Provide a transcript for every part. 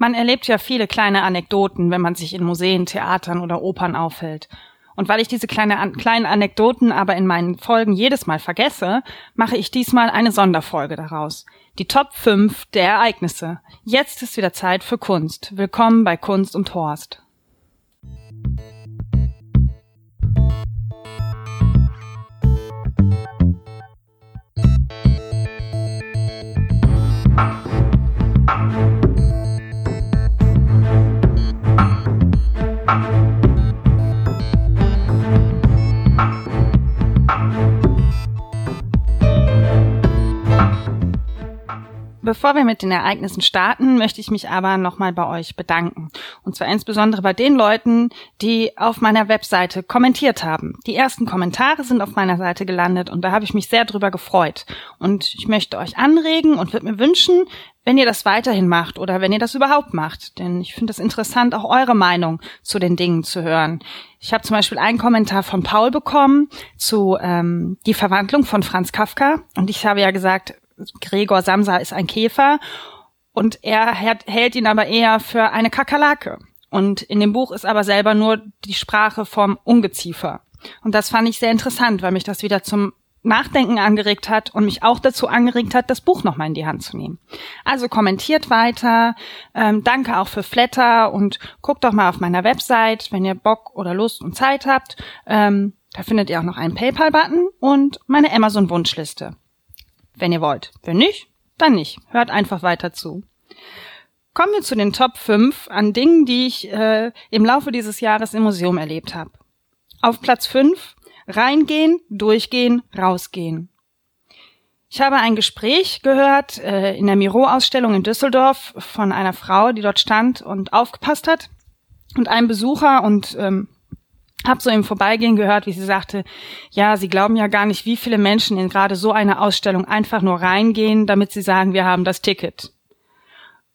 Man erlebt ja viele kleine Anekdoten, wenn man sich in Museen, Theatern oder Opern aufhält. Und weil ich diese kleine, kleinen Anekdoten aber in meinen Folgen jedes Mal vergesse, mache ich diesmal eine Sonderfolge daraus. Die Top 5 der Ereignisse. Jetzt ist wieder Zeit für Kunst. Willkommen bei Kunst und Horst. Bevor wir mit den Ereignissen starten, möchte ich mich aber nochmal bei euch bedanken. Und zwar insbesondere bei den Leuten, die auf meiner Webseite kommentiert haben. Die ersten Kommentare sind auf meiner Seite gelandet und da habe ich mich sehr drüber gefreut. Und ich möchte euch anregen und würde mir wünschen, wenn ihr das weiterhin macht oder wenn ihr das überhaupt macht. Denn ich finde es interessant, auch eure Meinung zu den Dingen zu hören. Ich habe zum Beispiel einen Kommentar von Paul bekommen zu ähm, die Verwandlung von Franz Kafka. Und ich habe ja gesagt, Gregor Samsa ist ein Käfer und er hält ihn aber eher für eine Kakerlake. Und in dem Buch ist aber selber nur die Sprache vom Ungeziefer. Und das fand ich sehr interessant, weil mich das wieder zum Nachdenken angeregt hat und mich auch dazu angeregt hat, das Buch nochmal in die Hand zu nehmen. Also kommentiert weiter, ähm, danke auch für Flatter und guckt doch mal auf meiner Website, wenn ihr Bock oder Lust und Zeit habt. Ähm, da findet ihr auch noch einen PayPal-Button und meine Amazon-Wunschliste wenn ihr wollt. Wenn nicht, dann nicht. Hört einfach weiter zu. Kommen wir zu den Top 5 an Dingen, die ich äh, im Laufe dieses Jahres im Museum erlebt habe. Auf Platz 5 reingehen, durchgehen, rausgehen. Ich habe ein Gespräch gehört äh, in der Miro-Ausstellung in Düsseldorf von einer Frau, die dort stand und aufgepasst hat und einem Besucher und ähm, hab so im Vorbeigehen gehört, wie sie sagte, ja, sie glauben ja gar nicht, wie viele Menschen in gerade so eine Ausstellung einfach nur reingehen, damit sie sagen, wir haben das Ticket.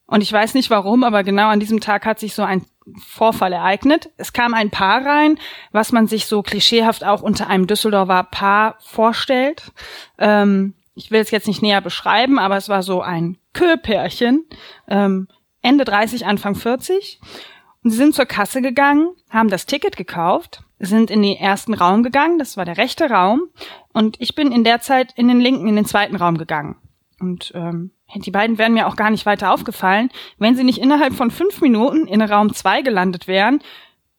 Und ich weiß nicht warum, aber genau an diesem Tag hat sich so ein Vorfall ereignet. Es kam ein Paar rein, was man sich so klischeehaft auch unter einem Düsseldorfer Paar vorstellt. Ähm, ich will es jetzt nicht näher beschreiben, aber es war so ein Köpärchen, ähm, Ende 30, Anfang 40. Und sie sind zur Kasse gegangen, haben das Ticket gekauft, sind in den ersten Raum gegangen, das war der rechte Raum, und ich bin in der Zeit in den linken, in den zweiten Raum gegangen. Und ähm, die beiden wären mir auch gar nicht weiter aufgefallen, wenn sie nicht innerhalb von fünf Minuten in Raum zwei gelandet wären,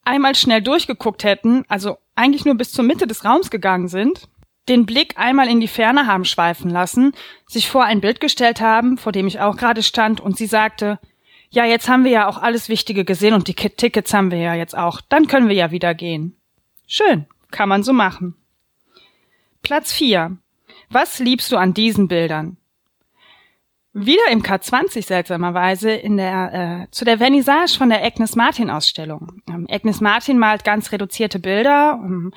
einmal schnell durchgeguckt hätten, also eigentlich nur bis zur Mitte des Raums gegangen sind, den Blick einmal in die Ferne haben schweifen lassen, sich vor ein Bild gestellt haben, vor dem ich auch gerade stand, und sie sagte, ja, jetzt haben wir ja auch alles Wichtige gesehen und die Tickets haben wir ja jetzt auch. Dann können wir ja wieder gehen. Schön, kann man so machen. Platz 4. Was liebst du an diesen Bildern? Wieder im K20 seltsamerweise in der äh, zu der Vernissage von der Agnes Martin Ausstellung. Ähm, Agnes Martin malt ganz reduzierte Bilder, um,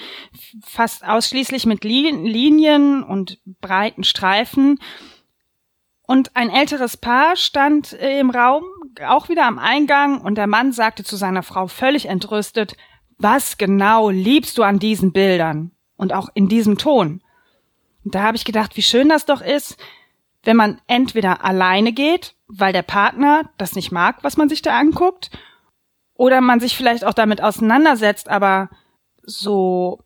fast ausschließlich mit Linien und breiten Streifen und ein älteres Paar stand äh, im Raum, auch wieder am Eingang, und der Mann sagte zu seiner Frau völlig entrüstet, was genau liebst du an diesen Bildern? Und auch in diesem Ton. Und da habe ich gedacht, wie schön das doch ist, wenn man entweder alleine geht, weil der Partner das nicht mag, was man sich da anguckt, oder man sich vielleicht auch damit auseinandersetzt, aber so,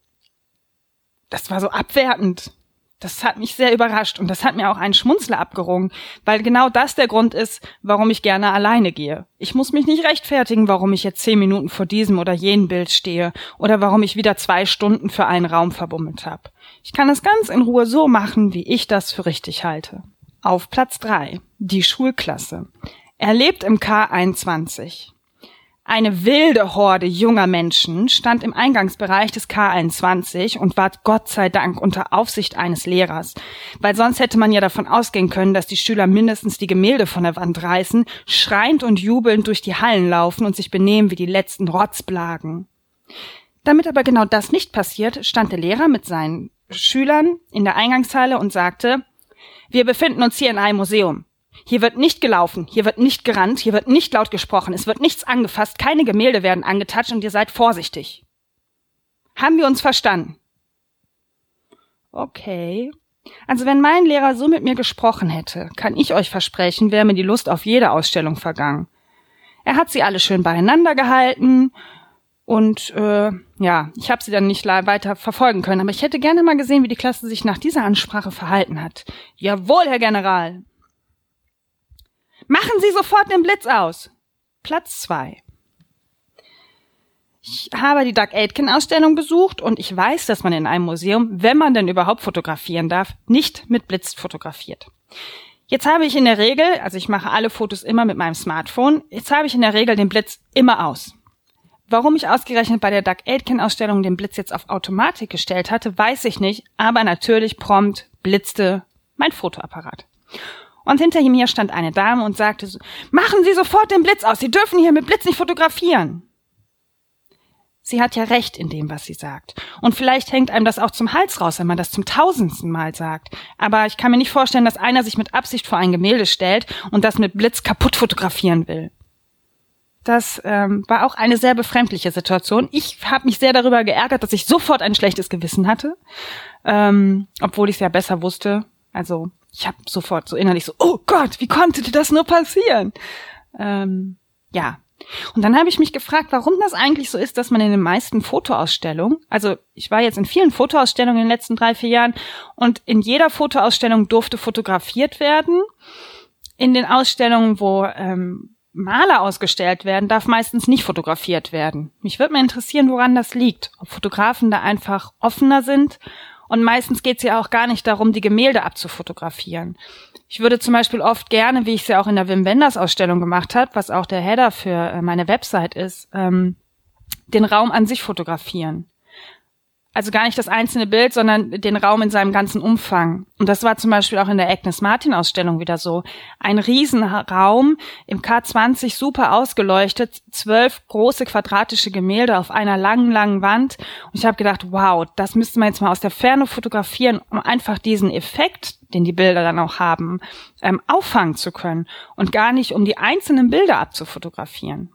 das war so abwertend. Das hat mich sehr überrascht und das hat mir auch einen Schmunzler abgerungen, weil genau das der Grund ist, warum ich gerne alleine gehe. Ich muss mich nicht rechtfertigen, warum ich jetzt zehn Minuten vor diesem oder jenem Bild stehe oder warum ich wieder zwei Stunden für einen Raum verbummelt habe. Ich kann es ganz in Ruhe so machen, wie ich das für richtig halte. Auf Platz drei Die Schulklasse. Er lebt im K21. Eine wilde Horde junger Menschen stand im Eingangsbereich des K21 und war Gott sei Dank unter Aufsicht eines Lehrers, weil sonst hätte man ja davon ausgehen können, dass die Schüler mindestens die Gemälde von der Wand reißen, schreiend und jubelnd durch die Hallen laufen und sich benehmen wie die letzten Rotzblagen. Damit aber genau das nicht passiert, stand der Lehrer mit seinen Schülern in der Eingangshalle und sagte, wir befinden uns hier in einem Museum. Hier wird nicht gelaufen, hier wird nicht gerannt, hier wird nicht laut gesprochen, es wird nichts angefasst, keine Gemälde werden angetatscht und ihr seid vorsichtig. Haben wir uns verstanden? Okay. Also wenn mein Lehrer so mit mir gesprochen hätte, kann ich euch versprechen, wäre mir die Lust auf jede Ausstellung vergangen. Er hat sie alle schön beieinander gehalten und äh, ja, ich habe sie dann nicht weiter verfolgen können, aber ich hätte gerne mal gesehen, wie die Klasse sich nach dieser Ansprache verhalten hat. Jawohl, Herr General. Machen Sie sofort den Blitz aus. Platz zwei. Ich habe die Doug Aitken Ausstellung besucht und ich weiß, dass man in einem Museum, wenn man denn überhaupt fotografieren darf, nicht mit Blitz fotografiert. Jetzt habe ich in der Regel, also ich mache alle Fotos immer mit meinem Smartphone, jetzt habe ich in der Regel den Blitz immer aus. Warum ich ausgerechnet bei der Doug Aitken Ausstellung den Blitz jetzt auf Automatik gestellt hatte, weiß ich nicht, aber natürlich prompt blitzte mein Fotoapparat. Und hinter mir stand eine Dame und sagte so, machen Sie sofort den Blitz aus, Sie dürfen hier mit Blitz nicht fotografieren. Sie hat ja recht in dem, was sie sagt. Und vielleicht hängt einem das auch zum Hals raus, wenn man das zum tausendsten Mal sagt. Aber ich kann mir nicht vorstellen, dass einer sich mit Absicht vor ein Gemälde stellt und das mit Blitz kaputt fotografieren will. Das ähm, war auch eine sehr befremdliche Situation. Ich habe mich sehr darüber geärgert, dass ich sofort ein schlechtes Gewissen hatte, ähm, obwohl ich es ja besser wusste. Also ich habe sofort so innerlich so, oh Gott, wie konnte dir das nur passieren? Ähm, ja. Und dann habe ich mich gefragt, warum das eigentlich so ist, dass man in den meisten Fotoausstellungen, also ich war jetzt in vielen Fotoausstellungen in den letzten drei, vier Jahren und in jeder Fotoausstellung durfte fotografiert werden. In den Ausstellungen, wo ähm, Maler ausgestellt werden, darf meistens nicht fotografiert werden. Mich würde mal interessieren, woran das liegt. Ob Fotografen da einfach offener sind. Und meistens geht es ja auch gar nicht darum, die Gemälde abzufotografieren. Ich würde zum Beispiel oft gerne, wie ich es ja auch in der Wim Wenders Ausstellung gemacht habe, was auch der Header für äh, meine Website ist, ähm, den Raum an sich fotografieren also gar nicht das einzelne Bild, sondern den Raum in seinem ganzen Umfang. Und das war zum Beispiel auch in der Agnes Martin Ausstellung wieder so. Ein Riesenraum im K20 super ausgeleuchtet, zwölf große quadratische Gemälde auf einer langen, langen Wand. Und ich habe gedacht, wow, das müsste man jetzt mal aus der Ferne fotografieren, um einfach diesen Effekt, den die Bilder dann auch haben, ähm, auffangen zu können und gar nicht, um die einzelnen Bilder abzufotografieren.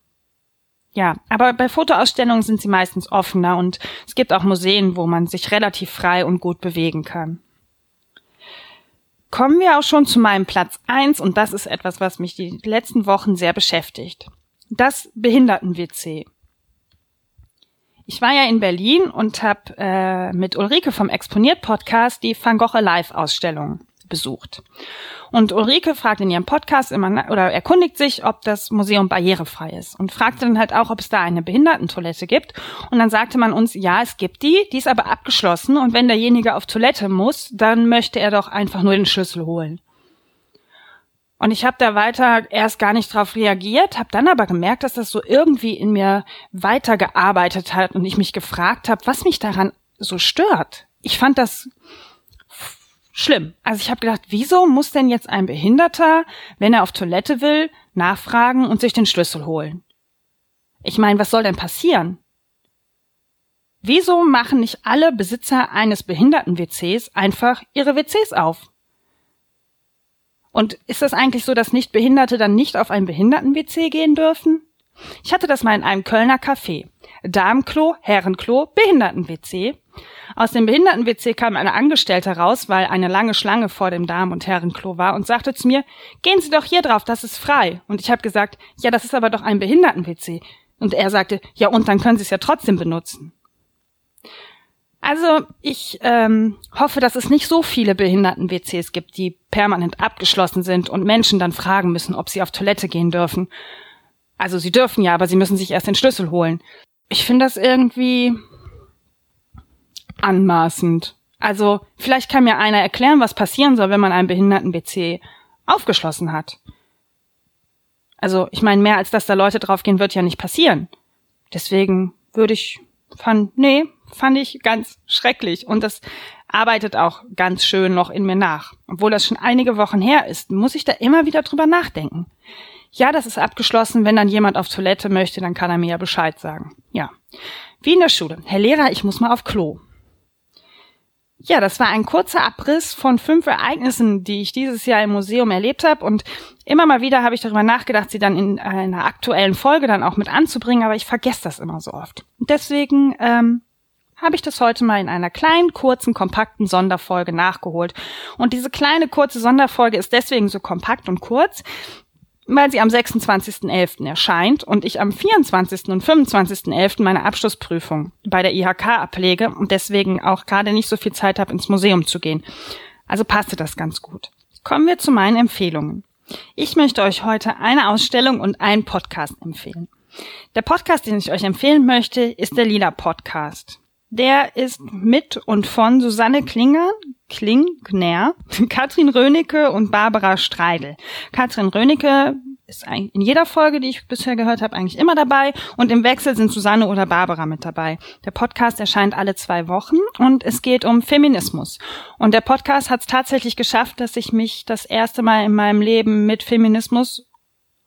Ja, aber bei Fotoausstellungen sind sie meistens offener und es gibt auch Museen, wo man sich relativ frei und gut bewegen kann. Kommen wir auch schon zu meinem Platz eins und das ist etwas, was mich die letzten Wochen sehr beschäftigt. Das Behinderten-WC. Ich war ja in Berlin und habe äh, mit Ulrike vom Exponiert Podcast die Van Gogh Live Ausstellung besucht. Und Ulrike fragt in ihrem Podcast immer oder erkundigt sich, ob das Museum barrierefrei ist und fragte dann halt auch, ob es da eine Behindertentoilette gibt. Und dann sagte man uns, ja, es gibt die, die ist aber abgeschlossen und wenn derjenige auf Toilette muss, dann möchte er doch einfach nur den Schlüssel holen. Und ich habe da weiter erst gar nicht drauf reagiert, habe dann aber gemerkt, dass das so irgendwie in mir weitergearbeitet hat und ich mich gefragt habe, was mich daran so stört. Ich fand das schlimm. Also ich habe gedacht, wieso muss denn jetzt ein Behinderter, wenn er auf Toilette will, nachfragen und sich den Schlüssel holen? Ich meine, was soll denn passieren? Wieso machen nicht alle Besitzer eines Behinderten-WCs einfach ihre WCs auf? Und ist das eigentlich so, dass Nichtbehinderte dann nicht auf ein Behinderten-WC gehen dürfen? Ich hatte das mal in einem Kölner Café. Damenklo, Herrenklo, Behinderten-WC. Aus dem Behinderten-WC kam eine Angestellte raus, weil eine lange Schlange vor dem Damen- und Herrenklo war und sagte zu mir, gehen Sie doch hier drauf, das ist frei. Und ich habe gesagt, ja, das ist aber doch ein Behinderten-WC. Und er sagte, ja, und dann können Sie es ja trotzdem benutzen. Also ich ähm, hoffe, dass es nicht so viele Behinderten-WCs gibt, die permanent abgeschlossen sind und Menschen dann fragen müssen, ob sie auf Toilette gehen dürfen. Also sie dürfen ja, aber sie müssen sich erst den Schlüssel holen. Ich finde das irgendwie anmaßend. Also vielleicht kann mir einer erklären, was passieren soll, wenn man einen Behinderten-WC aufgeschlossen hat. Also ich meine, mehr als dass da Leute draufgehen, wird ja nicht passieren. Deswegen würde ich fand, nee, fand ich ganz schrecklich. Und das arbeitet auch ganz schön noch in mir nach. Obwohl das schon einige Wochen her ist, muss ich da immer wieder drüber nachdenken. Ja, das ist abgeschlossen. Wenn dann jemand auf Toilette möchte, dann kann er mir ja Bescheid sagen. Ja. Wie in der Schule. Herr Lehrer, ich muss mal auf Klo. Ja, das war ein kurzer Abriss von fünf Ereignissen, die ich dieses Jahr im Museum erlebt habe. Und immer mal wieder habe ich darüber nachgedacht, sie dann in einer aktuellen Folge dann auch mit anzubringen, aber ich vergesse das immer so oft. Deswegen ähm, habe ich das heute mal in einer kleinen, kurzen, kompakten Sonderfolge nachgeholt. Und diese kleine, kurze Sonderfolge ist deswegen so kompakt und kurz, weil sie am 26.11. erscheint und ich am 24. und 25.11. meine Abschlussprüfung bei der IHK ablege und deswegen auch gerade nicht so viel Zeit habe, ins Museum zu gehen. Also passte das ganz gut. Kommen wir zu meinen Empfehlungen. Ich möchte euch heute eine Ausstellung und einen Podcast empfehlen. Der Podcast, den ich euch empfehlen möchte, ist der Lila Podcast. Der ist mit und von Susanne Klinger, Klingner, Katrin Rönecke und Barbara Streidel. Katrin Rönecke ist in jeder Folge, die ich bisher gehört habe, eigentlich immer dabei und im Wechsel sind Susanne oder Barbara mit dabei. Der Podcast erscheint alle zwei Wochen und es geht um Feminismus. Und der Podcast hat es tatsächlich geschafft, dass ich mich das erste Mal in meinem Leben mit Feminismus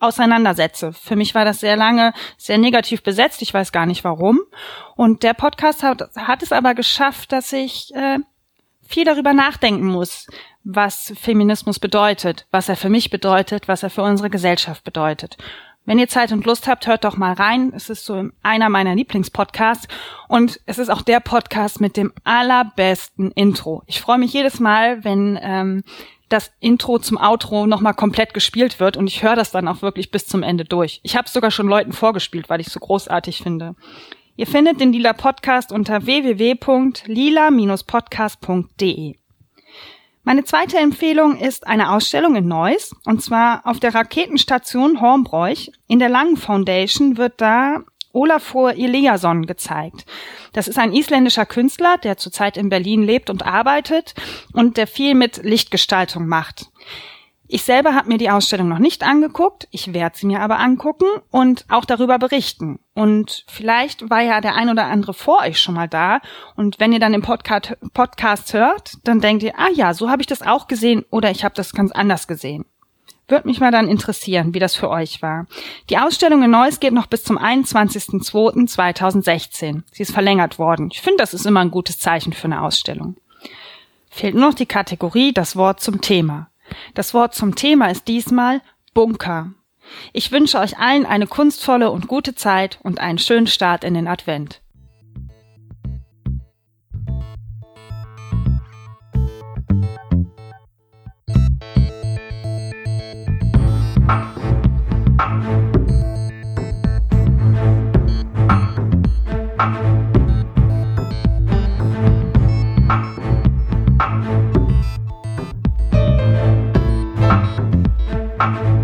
auseinandersetze. Für mich war das sehr lange sehr negativ besetzt. Ich weiß gar nicht warum. Und der Podcast hat, hat es aber geschafft, dass ich äh, viel darüber nachdenken muss, was Feminismus bedeutet, was er für mich bedeutet, was er für unsere Gesellschaft bedeutet. Wenn ihr Zeit und Lust habt, hört doch mal rein. Es ist so einer meiner Lieblingspodcasts und es ist auch der Podcast mit dem allerbesten Intro. Ich freue mich jedes Mal, wenn ähm, das Intro zum Outro nochmal komplett gespielt wird und ich höre das dann auch wirklich bis zum Ende durch. Ich habe es sogar schon Leuten vorgespielt, weil ich es so großartig finde. Ihr findet den Lila Podcast unter www.lila-podcast.de. Meine zweite Empfehlung ist eine Ausstellung in Neuss, und zwar auf der Raketenstation Hornbräuch. In der Langen Foundation wird da Olafur Eliasson gezeigt. Das ist ein isländischer Künstler, der zurzeit in Berlin lebt und arbeitet und der viel mit Lichtgestaltung macht. Ich selber habe mir die Ausstellung noch nicht angeguckt, ich werde sie mir aber angucken und auch darüber berichten. Und vielleicht war ja der ein oder andere vor euch schon mal da und wenn ihr dann im Podcast, Podcast hört, dann denkt ihr, ah ja, so habe ich das auch gesehen oder ich habe das ganz anders gesehen. Würde mich mal dann interessieren, wie das für euch war. Die Ausstellung in Neuss geht noch bis zum 21.02.2016. Sie ist verlängert worden. Ich finde, das ist immer ein gutes Zeichen für eine Ausstellung. Fehlt nur noch die Kategorie das Wort zum Thema. Das Wort zum Thema ist diesmal Bunker. Ich wünsche euch allen eine kunstvolle und gute Zeit und einen schönen Start in den Advent. Bye.